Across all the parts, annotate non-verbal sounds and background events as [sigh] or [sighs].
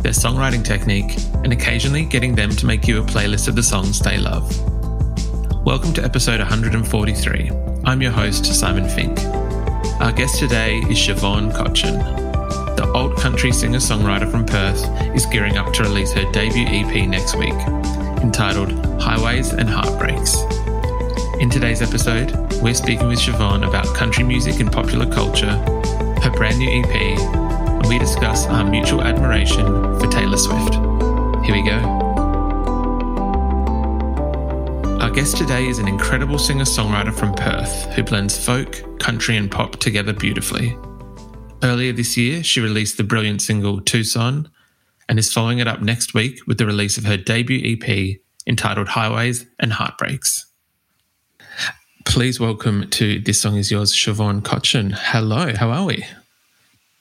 their songwriting technique, and occasionally getting them to make you a playlist of the songs they love. Welcome to episode 143. I'm your host, Simon Fink. Our guest today is Siobhan Cotchin. The old country singer songwriter from Perth is gearing up to release her debut EP next week, entitled Highways and Heartbreaks. In today's episode, we're speaking with Siobhan about country music and popular culture, her brand new EP, we discuss our mutual admiration for Taylor Swift. Here we go. Our guest today is an incredible singer songwriter from Perth who blends folk, country, and pop together beautifully. Earlier this year, she released the brilliant single Tucson and is following it up next week with the release of her debut EP entitled Highways and Heartbreaks. Please welcome to This Song Is Yours, Siobhan Cotchin. Hello, how are we?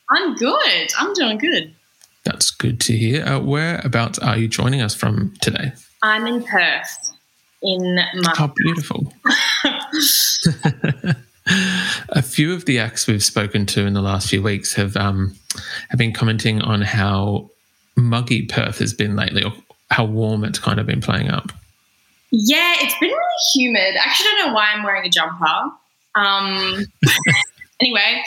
I'm good. I'm doing good. That's good to hear. Uh, whereabouts are you joining us from today? I'm in Perth, in my. Oh, beautiful. [laughs] a few of the acts we've spoken to in the last few weeks have um, have been commenting on how muggy Perth has been lately, or how warm it's kind of been playing up. Yeah, it's been really humid. I actually don't know why I'm wearing a jumper. Um, [laughs] anyway,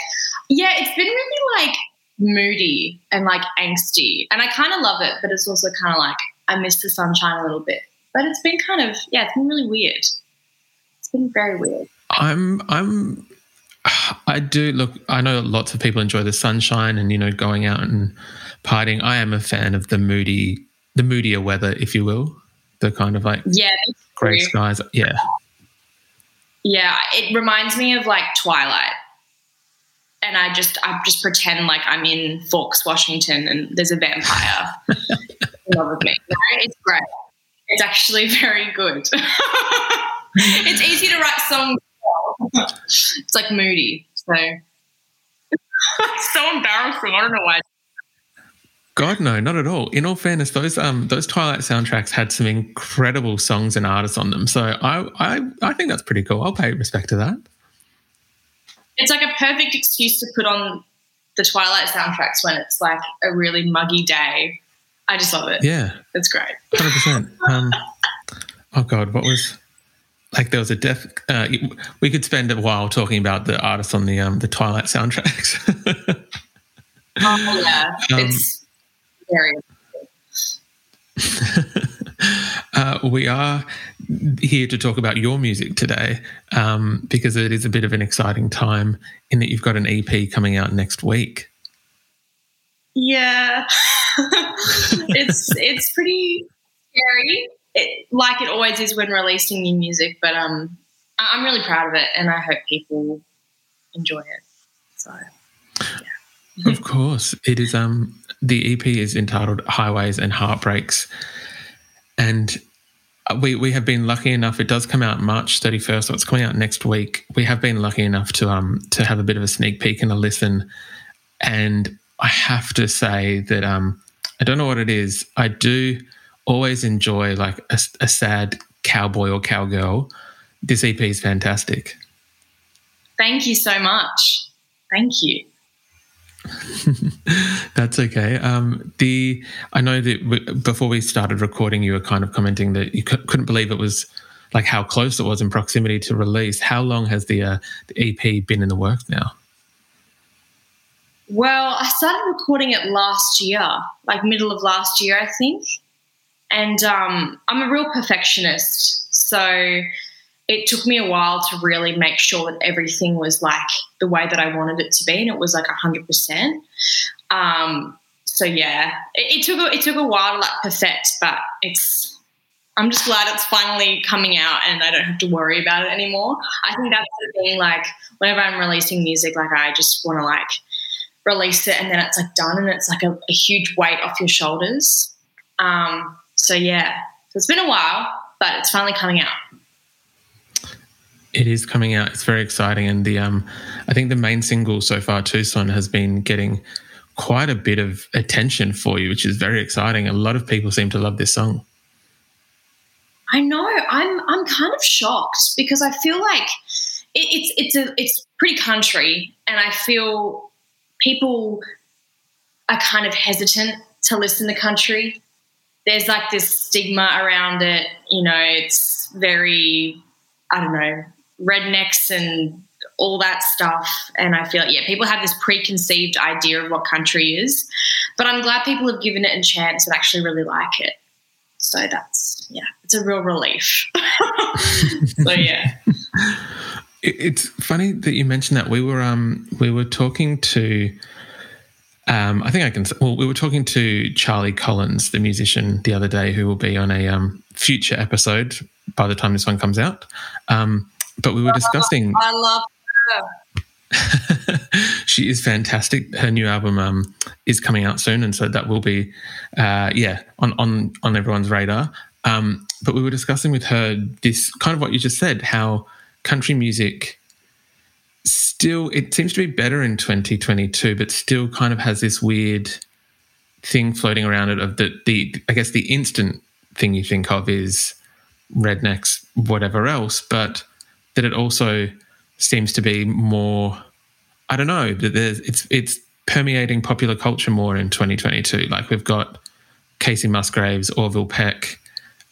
yeah, it's been really like moody and like angsty, and I kind of love it, but it's also kind of like I miss the sunshine a little bit. But it's been kind of yeah, it's been really weird. It's been very weird. I'm I'm I do look I know lots of people enjoy the sunshine and you know going out and partying. I am a fan of the moody the moodier weather, if you will. The kind of like yeah, grey skies. Yeah. Yeah. It reminds me of like Twilight. And I just I just pretend like I'm in Forks, Washington and there's a vampire [laughs] in love with me. It's great. It's actually [laughs] very good. [laughs] it's easy to write songs it's like moody. So it's so embarrassing. I don't know why. God no, not at all. In all fairness, those um those Twilight soundtracks had some incredible songs and artists on them. So I I I think that's pretty cool. I'll pay respect to that. It's like a perfect excuse to put on the Twilight soundtracks when it's like a really muggy day. I just love it. Yeah, it's great. Hundred percent. Um, oh God, what was like there was a death. Uh, we could spend a while talking about the artists on the um, the Twilight soundtracks. oh [laughs] yeah, um, it's very. [laughs] we are here to talk about your music today um, because it is a bit of an exciting time in that you've got an EP coming out next week. Yeah, [laughs] it's it's pretty scary it, like it always is when releasing new music, but um, I'm really proud of it, and I hope people enjoy it. So, yeah. of course, it is. Um, the EP is entitled "Highways and Heartbreaks," and we we have been lucky enough. It does come out March 31st, so it's coming out next week. We have been lucky enough to um to have a bit of a sneak peek and a listen, and I have to say that um I don't know what it is. I do always enjoy like a, a sad cowboy or cowgirl. This EP is fantastic. Thank you so much. Thank you. [laughs] That's okay. Um, the I know that before we started recording, you were kind of commenting that you couldn't believe it was like how close it was in proximity to release. How long has the, uh, the EP been in the works now? Well, I started recording it last year, like middle of last year, I think. And um, I'm a real perfectionist. So it took me a while to really make sure that everything was like the way that I wanted it to be. And it was like 100%. Um, so yeah, it, it took a, it took a while to like perfect, but it's I'm just glad it's finally coming out and I don't have to worry about it anymore. I think that's the thing. Like whenever I'm releasing music, like I just want to like release it and then it's like done and it's like a, a huge weight off your shoulders. Um, so yeah, so it's been a while, but it's finally coming out. It is coming out. It's very exciting, and the um, I think the main single so far, Tucson, has been getting quite a bit of attention for you, which is very exciting. A lot of people seem to love this song. I know. I'm I'm kind of shocked because I feel like it, it's it's a it's pretty country, and I feel people are kind of hesitant to listen to country. There's like this stigma around it. You know, it's very I don't know rednecks and all that stuff. And I feel, yeah, people have this preconceived idea of what country is. But I'm glad people have given it a chance and actually really like it. So that's, yeah, it's a real relief. [laughs] so, yeah. It's funny that you mentioned that. We were um we were talking to um I think I can well we were talking to Charlie Collins, the musician, the other day, who will be on a um future episode by the time this one comes out. Um, but we were discussing. I love her. [laughs] she is fantastic. Her new album um, is coming out soon, and so that will be, uh, yeah, on on on everyone's radar. Um, but we were discussing with her this kind of what you just said, how country music still it seems to be better in 2022, but still kind of has this weird thing floating around it of the the I guess the instant thing you think of is rednecks, whatever else, but that it also seems to be more. I don't know that there's it's it's permeating popular culture more in 2022. Like we've got Kacey Musgraves, Orville Peck,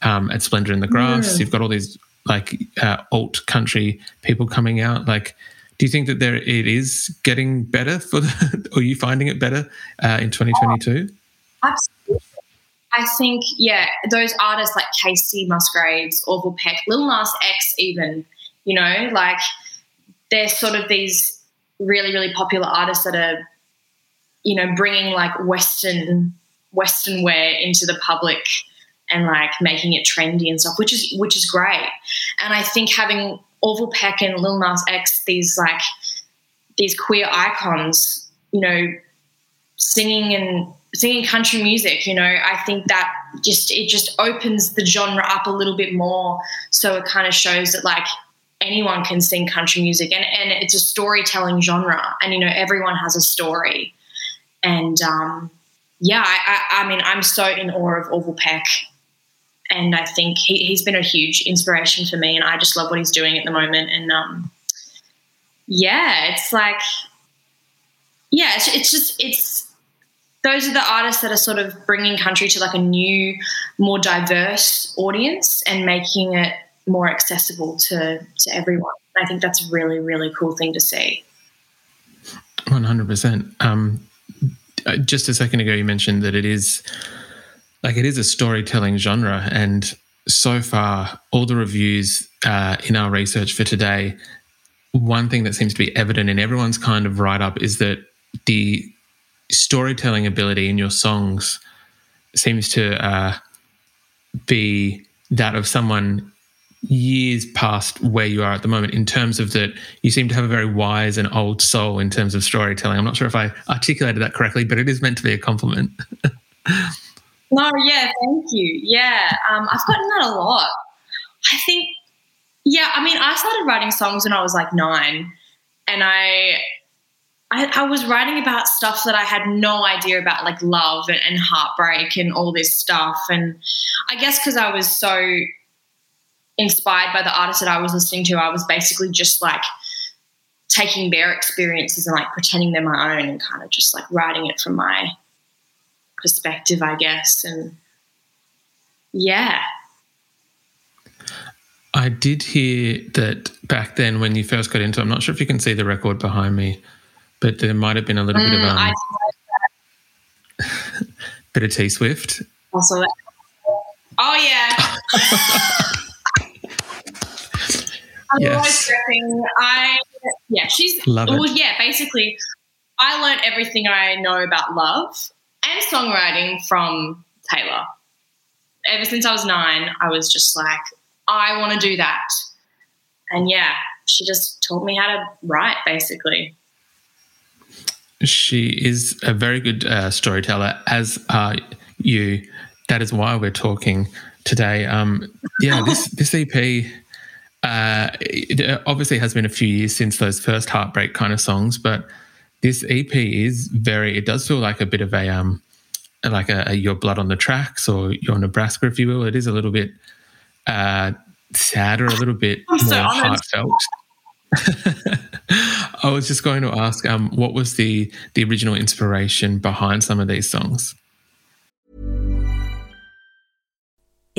um, at Splendour in the Grass. You've got all these like uh, alt country people coming out. Like, do you think that there it is getting better for the? [laughs] are you finding it better uh, in 2022? absolutely. I think yeah, those artists like Kacey Musgraves, Orville Peck, Lil Nas X, even you know, like they're sort of these really, really popular artists that are, you know, bringing like Western Western wear into the public and like making it trendy and stuff, which is which is great. And I think having Orville Peck and Lil Nas X, these like these queer icons, you know, singing and singing country music, you know, I think that just it just opens the genre up a little bit more. So it kind of shows that like anyone can sing country music. And, and it's a storytelling genre. And you know everyone has a story. And um, yeah I, I, I, mean i'm so in awe of orville peck. And i think he, he's been a huge inspiration for me. And i just love what he's doing at the moment. And um, yeah it's like yeah it's, it's just it's those are the artists that are sort of bringing country to like a new more diverse audience and making it more accessible to to everyone. I think that's a really really cool thing to see. One hundred percent. Um, uh, just a second ago, you mentioned that it is like it is a storytelling genre, and so far, all the reviews uh, in our research for today, one thing that seems to be evident in everyone's kind of write up is that the storytelling ability in your songs seems to uh, be that of someone years past where you are at the moment in terms of that you seem to have a very wise and old soul in terms of storytelling. I'm not sure if I articulated that correctly, but it is meant to be a compliment. [laughs] no, yeah, thank you. Yeah, um, I've gotten that a lot. I think, yeah, I mean, I started writing songs when I was like nine, and I, I, I was writing about stuff that I had no idea about, like love and, and heartbreak and all this stuff. And I guess because I was so inspired by the artists that I was listening to, I was basically just like taking their experiences and like pretending they're my own and kind of just like writing it from my perspective, I guess. And yeah. I did hear that back then when you first got into it, I'm not sure if you can see the record behind me, but there might have been a little mm, bit of um, [laughs] bit of T Swift. Also. Oh yeah. [laughs] I'm yes. dressing. I yeah, she's Love well, it. yeah, basically I learned everything I know about love and songwriting from Taylor. Ever since I was nine, I was just like, I want to do that. And yeah, she just taught me how to write basically. She is a very good uh, storyteller, as are you. That is why we're talking today. Um, yeah, this this EP uh, it obviously has been a few years since those first heartbreak kind of songs, but this EP is very. It does feel like a bit of a um, like a, a your blood on the tracks or your Nebraska, if you will. It is a little bit uh, sadder, a little bit more so heartfelt. [laughs] I was just going to ask, um, what was the the original inspiration behind some of these songs?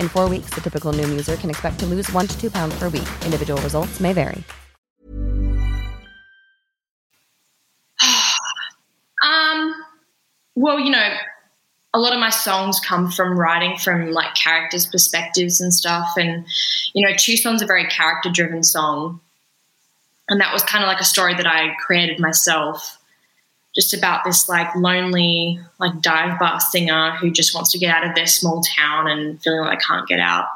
In four weeks, the typical Noom user can expect to lose one to two pounds per week. Individual results may vary. [sighs] um, well, you know, a lot of my songs come from writing from like characters' perspectives and stuff. And, you know, Tucson's a very character driven song. And that was kind of like a story that I created myself just about this like lonely like dive bar singer who just wants to get out of their small town and feeling like they can't get out.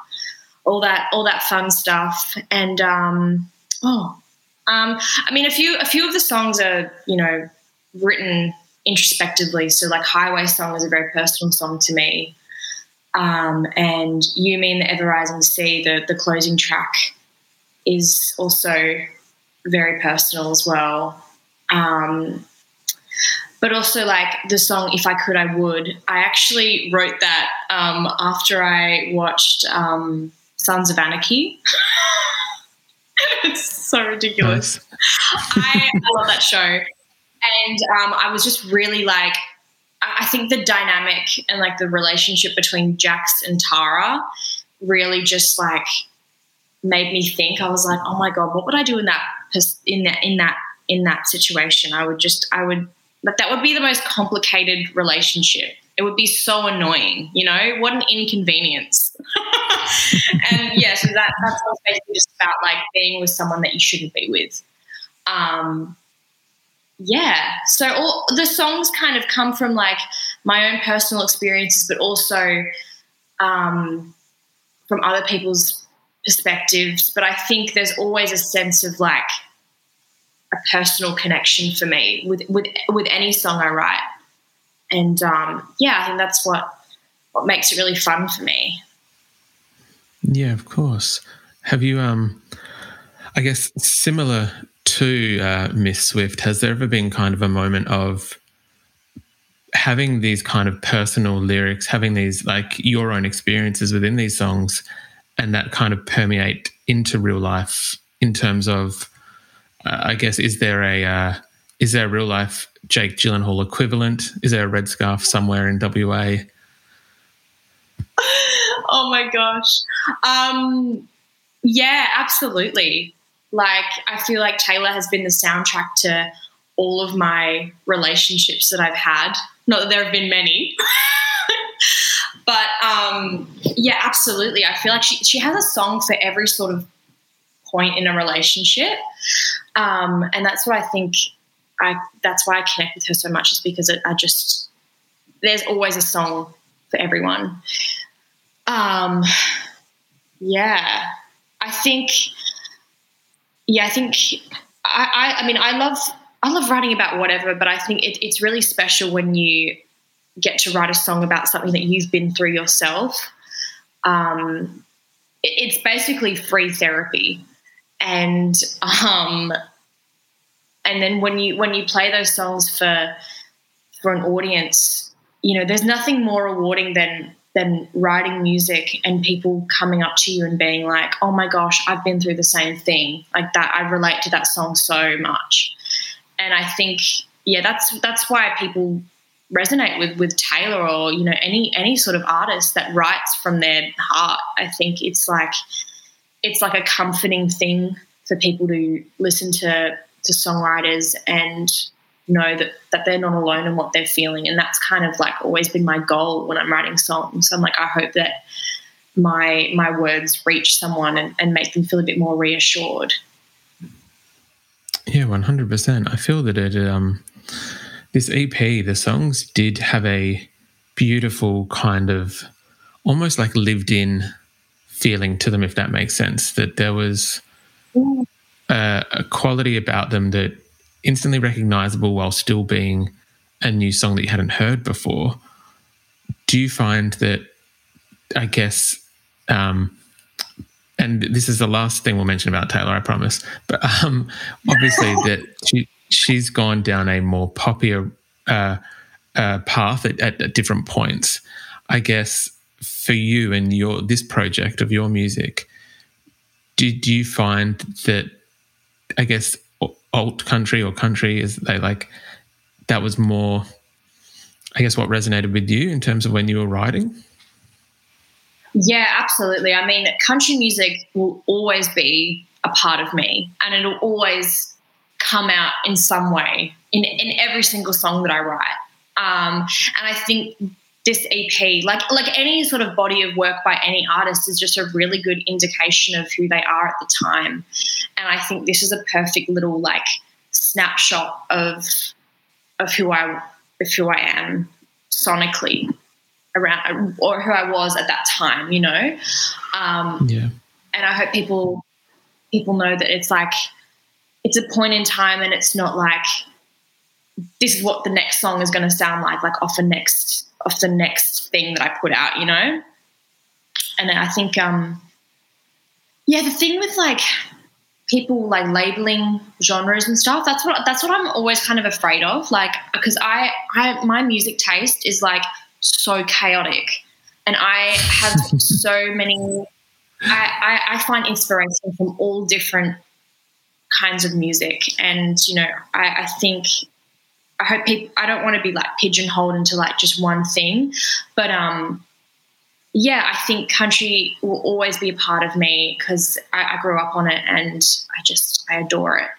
All that all that fun stuff. And um oh um i mean a few a few of the songs are you know written introspectively. So like highway song is a very personal song to me. Um and you mean the ever rising sea the the closing track is also very personal as well. Um but also like the song "If I Could, I Would." I actually wrote that um, after I watched um, Sons of Anarchy. [laughs] it's so ridiculous. Nice. I, I, love that show, and um, I was just really like. I think the dynamic and like the relationship between Jax and Tara really just like made me think. I was like, oh my god, what would I do in that in that in that in that situation? I would just I would but that would be the most complicated relationship. It would be so annoying, you know? What an inconvenience. [laughs] and yeah, so that, that's basically just about like being with someone that you shouldn't be with. Um, yeah, so all the songs kind of come from like my own personal experiences, but also um, from other people's perspectives. But I think there's always a sense of like a personal connection for me with with with any song I write. And um, yeah, I think that's what what makes it really fun for me. Yeah, of course. Have you um I guess similar to uh, Miss Swift, has there ever been kind of a moment of having these kind of personal lyrics, having these like your own experiences within these songs, and that kind of permeate into real life in terms of I guess is there a uh, is there a real life Jake Gyllenhaal equivalent? Is there a red scarf somewhere in WA? [laughs] oh my gosh. Um, yeah, absolutely. Like, I feel like Taylor has been the soundtrack to all of my relationships that I've had. Not that there have been many. [laughs] but um, yeah, absolutely. I feel like she, she has a song for every sort of point in a relationship. Um, and that's what I think I that's why I connect with her so much is because it, I just there's always a song for everyone. Um, yeah, I think. Yeah, I think. I, I, I mean, I love I love writing about whatever, but I think it, it's really special when you get to write a song about something that you've been through yourself. Um, it, it's basically free therapy, and um, and then when you when you play those songs for for an audience, you know, there's nothing more rewarding than than writing music and people coming up to you and being like, "Oh my gosh, I've been through the same thing." Like that, I relate to that song so much, and I think, yeah, that's that's why people resonate with with Taylor or you know any any sort of artist that writes from their heart. I think it's like it's like a comforting thing for people to listen to to songwriters and know that that they're not alone in what they're feeling. And that's kind of like always been my goal when i'm writing songs. I'm like i hope that my my words reach someone and, and make them feel a bit more reassured. Yeah 100% i feel that it um this ep the songs did have a beautiful kind of almost like lived in feeling to them if that makes sense that there was a, a quality about them that instantly recognizable while still being a new song that you hadn't heard before. Do you find that, I guess, um, and this is the last thing we'll mention about Taylor, I promise, but um, obviously [laughs] that she, she's gone down a more poppier uh, uh, path at, at, at different points. I guess for you and your this project of your music, do you find that I guess alt country or country is they like that was more I guess what resonated with you in terms of when you were writing? Yeah, absolutely. I mean, country music will always be a part of me and it'll always come out in some way in, in every single song that I write. Um, and I think this EP, like like any sort of body of work by any artist, is just a really good indication of who they are at the time. And I think this is a perfect little like snapshot of of who I of who I am sonically around or who I was at that time, you know. Um, yeah. And I hope people people know that it's like it's a point in time, and it's not like this is what the next song is going to sound like, like off the next of the next thing that I put out, you know? And I think, um, yeah, the thing with like people like labeling genres and stuff, that's what that's what I'm always kind of afraid of. Like, because I, I my music taste is like so chaotic, and I have [laughs] so many. I, I, I find inspiration from all different kinds of music, and you know, I, I think I hope people, I don't want to be like pigeonholed into like just one thing, but um, yeah, I think country will always be a part of me because I, I, grew up on it and I just I adore it.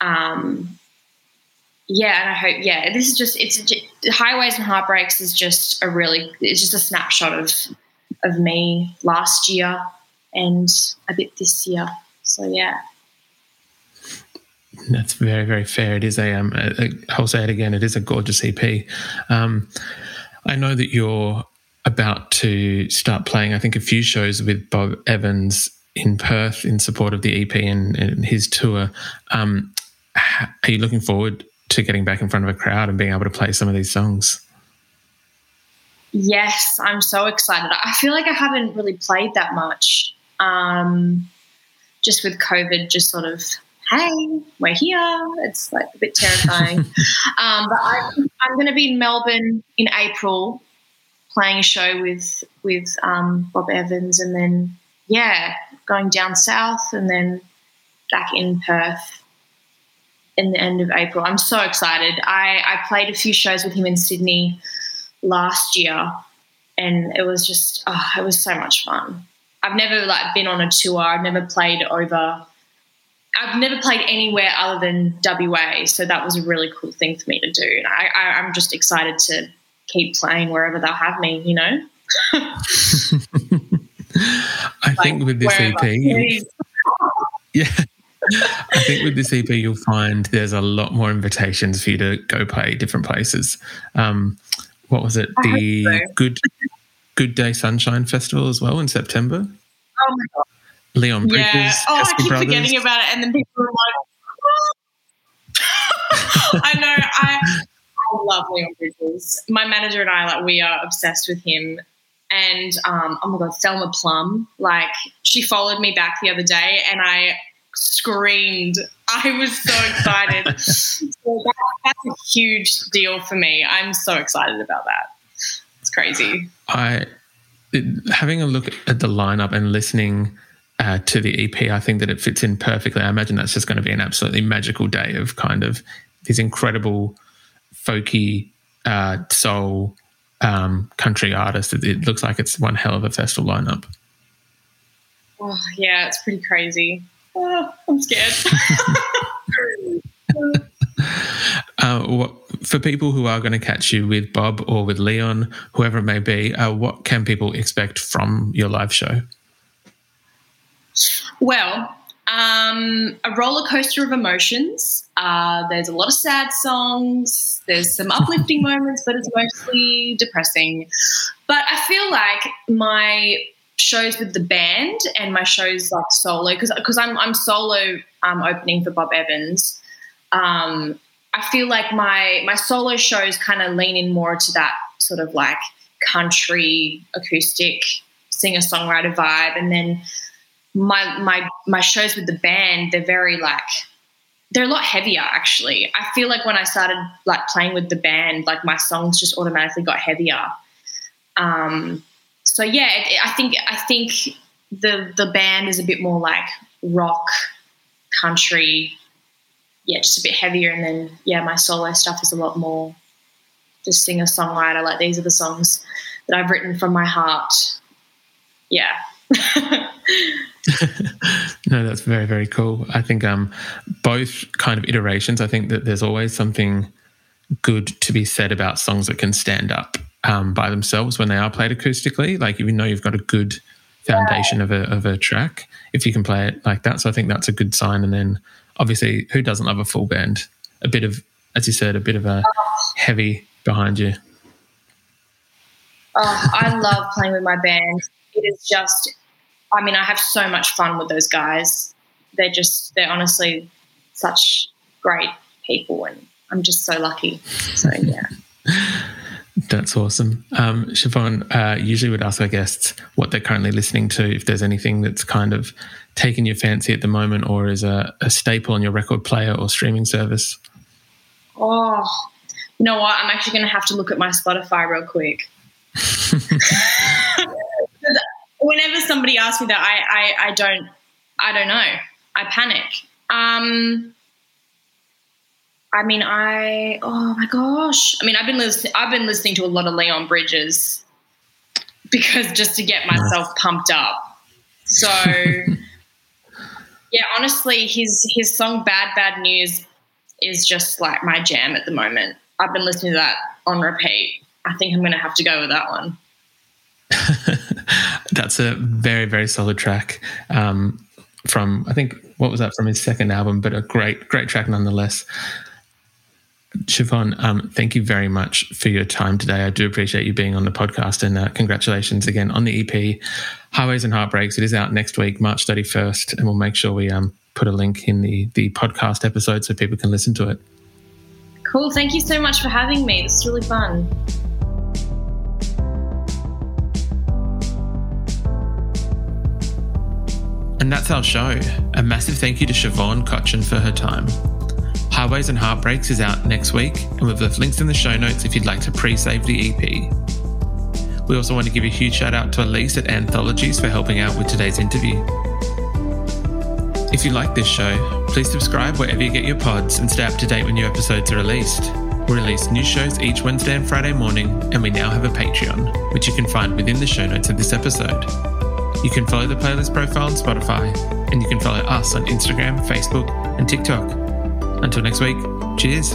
Um, yeah, and I hope yeah, this is just it's highways and heartbreaks is just a really it's just a snapshot of of me last year and a bit this year. So yeah. That's very, very fair. It is a, um, a, I'll say it again, it is a gorgeous EP. Um, I know that you're about to start playing, I think, a few shows with Bob Evans in Perth in support of the EP and, and his tour. Um, are you looking forward to getting back in front of a crowd and being able to play some of these songs? Yes, I'm so excited. I feel like I haven't really played that much. Um, just with COVID, just sort of hey, we're here. It's like a bit terrifying. [laughs] um, but I, I'm going to be in Melbourne in April playing a show with with um, Bob Evans, and then yeah, going down south, and then back in Perth in the end of April. I'm so excited. I, I played a few shows with him in Sydney last year, and it was just oh, it was so much fun. I've never like been on a tour. I've never played over. I've never played anywhere other than WA, so that was a really cool thing for me to do. And I, I, I'm just excited to keep playing wherever they'll have me. You know. [laughs] I think with this EP, yeah, I think with this EP, you'll find there's a lot more invitations for you to go play different places. Um, what was it? The so. Good Good Day Sunshine Festival as well in September. Oh my god! Leon Bridges. Yeah. Oh, I keep Brothers. forgetting about it, and then people are like. [laughs] I know. I, I love Leon Bridges. My manager and I, like, we are obsessed with him. And um, oh my god, Thelma Plum! Like, she followed me back the other day, and I screamed. I was so excited. [laughs] so that, that's a huge deal for me. I'm so excited about that. It's crazy. I having a look at the lineup and listening uh, to the EP, I think that it fits in perfectly. I imagine that's just going to be an absolutely magical day of kind of these incredible folky uh, soul um, country artists. It, it looks like it's one hell of a festival lineup. Oh, yeah, it's pretty crazy oh, I'm scared. [laughs] [laughs] uh, what, for people who are going to catch you with Bob or with Leon, whoever it may be, uh, what can people expect from your live show? Well, um, a roller coaster of emotions. Uh, there's a lot of sad songs. There's some [laughs] uplifting moments, but it's mostly depressing. But I feel like my shows with the band and my shows like solo because because I'm I'm solo um, opening for Bob Evans. Um, I feel like my my solo shows kind of lean in more to that sort of like country acoustic singer songwriter vibe, and then my my my shows with the band they're very like they're a lot heavier actually. I feel like when I started like playing with the band, like my songs just automatically got heavier. Um, so yeah, it, I think I think the the band is a bit more like rock, country, yeah, just a bit heavier, and then yeah, my solo stuff is a lot more just singer songwriter. Like these are the songs that I've written from my heart. Yeah. [laughs] [laughs] no, that's very very cool. I think um both kind of iterations. I think that there's always something good to be said about songs that can stand up um, by themselves when they are played acoustically. Like even though you've got a good foundation yeah. of a of a track, if you can play it like that, so I think that's a good sign. And then obviously, who doesn't love a full band? A bit of, as you said, a bit of a heavy behind you. Oh, I love playing with my band. It is just, I mean, I have so much fun with those guys. They're just, they're honestly such great people, and I'm just so lucky. So yeah. [laughs] That's awesome. Um, Siobhan, uh, usually would ask our guests what they're currently listening to, if there's anything that's kind of taken your fancy at the moment or is a, a staple on your record player or streaming service. Oh, you know what? I'm actually going to have to look at my Spotify real quick. [laughs] Whenever somebody asks me that, I, I, I don't, I don't know. I panic. Um, I mean, I oh my gosh. I mean, I've been listening. I've been listening to a lot of Leon Bridges because just to get myself pumped up. So [laughs] yeah, honestly, his his song "Bad Bad News" is just like my jam at the moment. I've been listening to that on repeat. I think I'm going to have to go with that one. [laughs] That's a very very solid track. Um, from I think what was that from his second album, but a great great track nonetheless. Siobhan, um, thank you very much for your time today. I do appreciate you being on the podcast and uh, congratulations again on the EP, Highways and Heartbreaks. It is out next week, March 31st, and we'll make sure we um, put a link in the, the podcast episode so people can listen to it. Cool. Thank you so much for having me. This is really fun. That's our show. A massive thank you to Siobhan Cotchin for her time. Highways and Heartbreaks is out next week, and we've left links in the show notes if you'd like to pre save the EP. We also want to give a huge shout out to Elise at Anthologies for helping out with today's interview. If you like this show, please subscribe wherever you get your pods and stay up to date when new episodes are released. We release new shows each Wednesday and Friday morning, and we now have a Patreon, which you can find within the show notes of this episode. You can follow the playlist profile on Spotify, and you can follow us on Instagram, Facebook, and TikTok. Until next week, cheers.